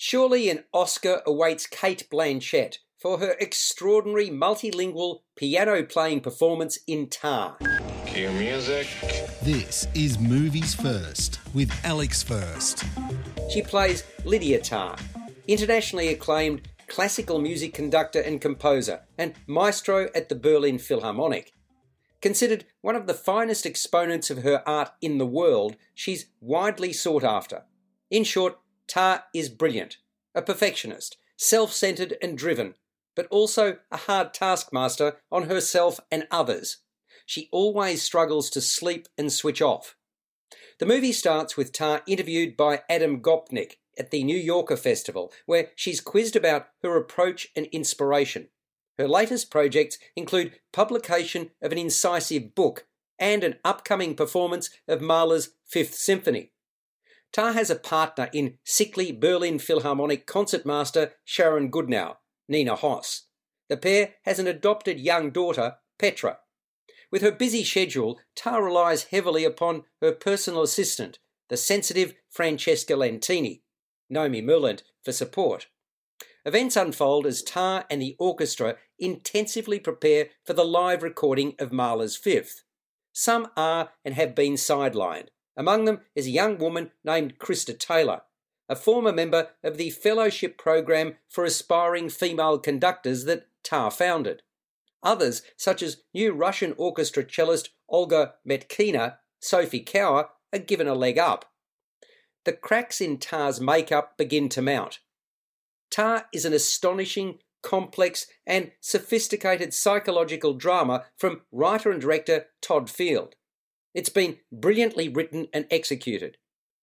Surely an Oscar awaits Cate Blanchett for her extraordinary multilingual piano playing performance in Tar. Cue music. This is Movies First with Alex First. She plays Lydia Tar, internationally acclaimed classical music conductor and composer, and maestro at the Berlin Philharmonic. Considered one of the finest exponents of her art in the world, she's widely sought after. In short, Tar is brilliant, a perfectionist, self centered and driven, but also a hard taskmaster on herself and others. She always struggles to sleep and switch off. The movie starts with Tar interviewed by Adam Gopnik at the New Yorker Festival, where she's quizzed about her approach and inspiration. Her latest projects include publication of an incisive book and an upcoming performance of Mahler's Fifth Symphony. Tar has a partner in sickly Berlin Philharmonic concertmaster Sharon Goodnow, Nina Hoss. The pair has an adopted young daughter, Petra. With her busy schedule, Tar relies heavily upon her personal assistant, the sensitive Francesca Lentini, Noémie Merlant, for support. Events unfold as Tar and the orchestra intensively prepare for the live recording of Mahler's Fifth. Some are and have been sidelined. Among them is a young woman named Krista Taylor, a former member of the fellowship program for aspiring female conductors that Tar founded. Others, such as new Russian orchestra cellist Olga Metkina, Sophie Kauer, are given a leg up. The cracks in Tar's makeup begin to mount. Tar is an astonishing, complex, and sophisticated psychological drama from writer and director Todd Field. It's been brilliantly written and executed.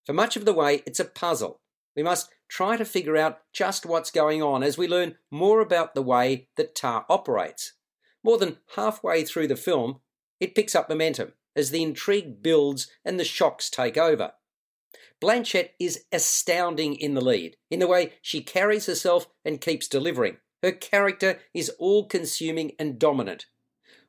For much of the way, it's a puzzle. We must try to figure out just what's going on as we learn more about the way that Tar operates. More than halfway through the film, it picks up momentum as the intrigue builds and the shocks take over. Blanchett is astounding in the lead, in the way she carries herself and keeps delivering. Her character is all consuming and dominant.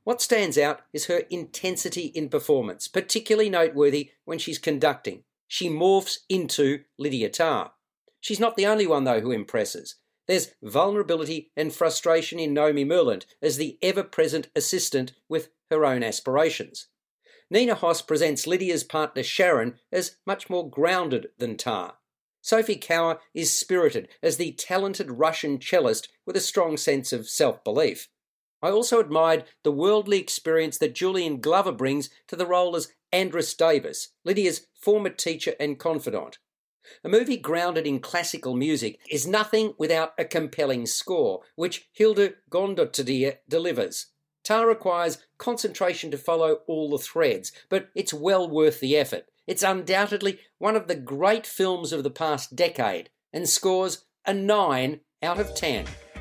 What stands out is her intensity in performance, particularly noteworthy when she's conducting. She morphs into Lydia Tar. She's not the only one, though, who impresses. There's vulnerability and frustration in Noémie Merlant as the ever present assistant with her own aspirations. Nina Hoss presents Lydia's partner Sharon as much more grounded than Tar. Sophie Kauer is spirited as the talented Russian cellist with a strong sense of self belief. I also admired the worldly experience that Julian Glover brings to the role as Andris Davis, Lydia's former teacher and confidant. A movie grounded in classical music is nothing without a compelling score, which Hildur Guðnadóttir delivers. Tar requires concentration to follow all the threads, but it's well worth the effort. It's undoubtedly one of the great films of the past decade and scores a 9 out of 10.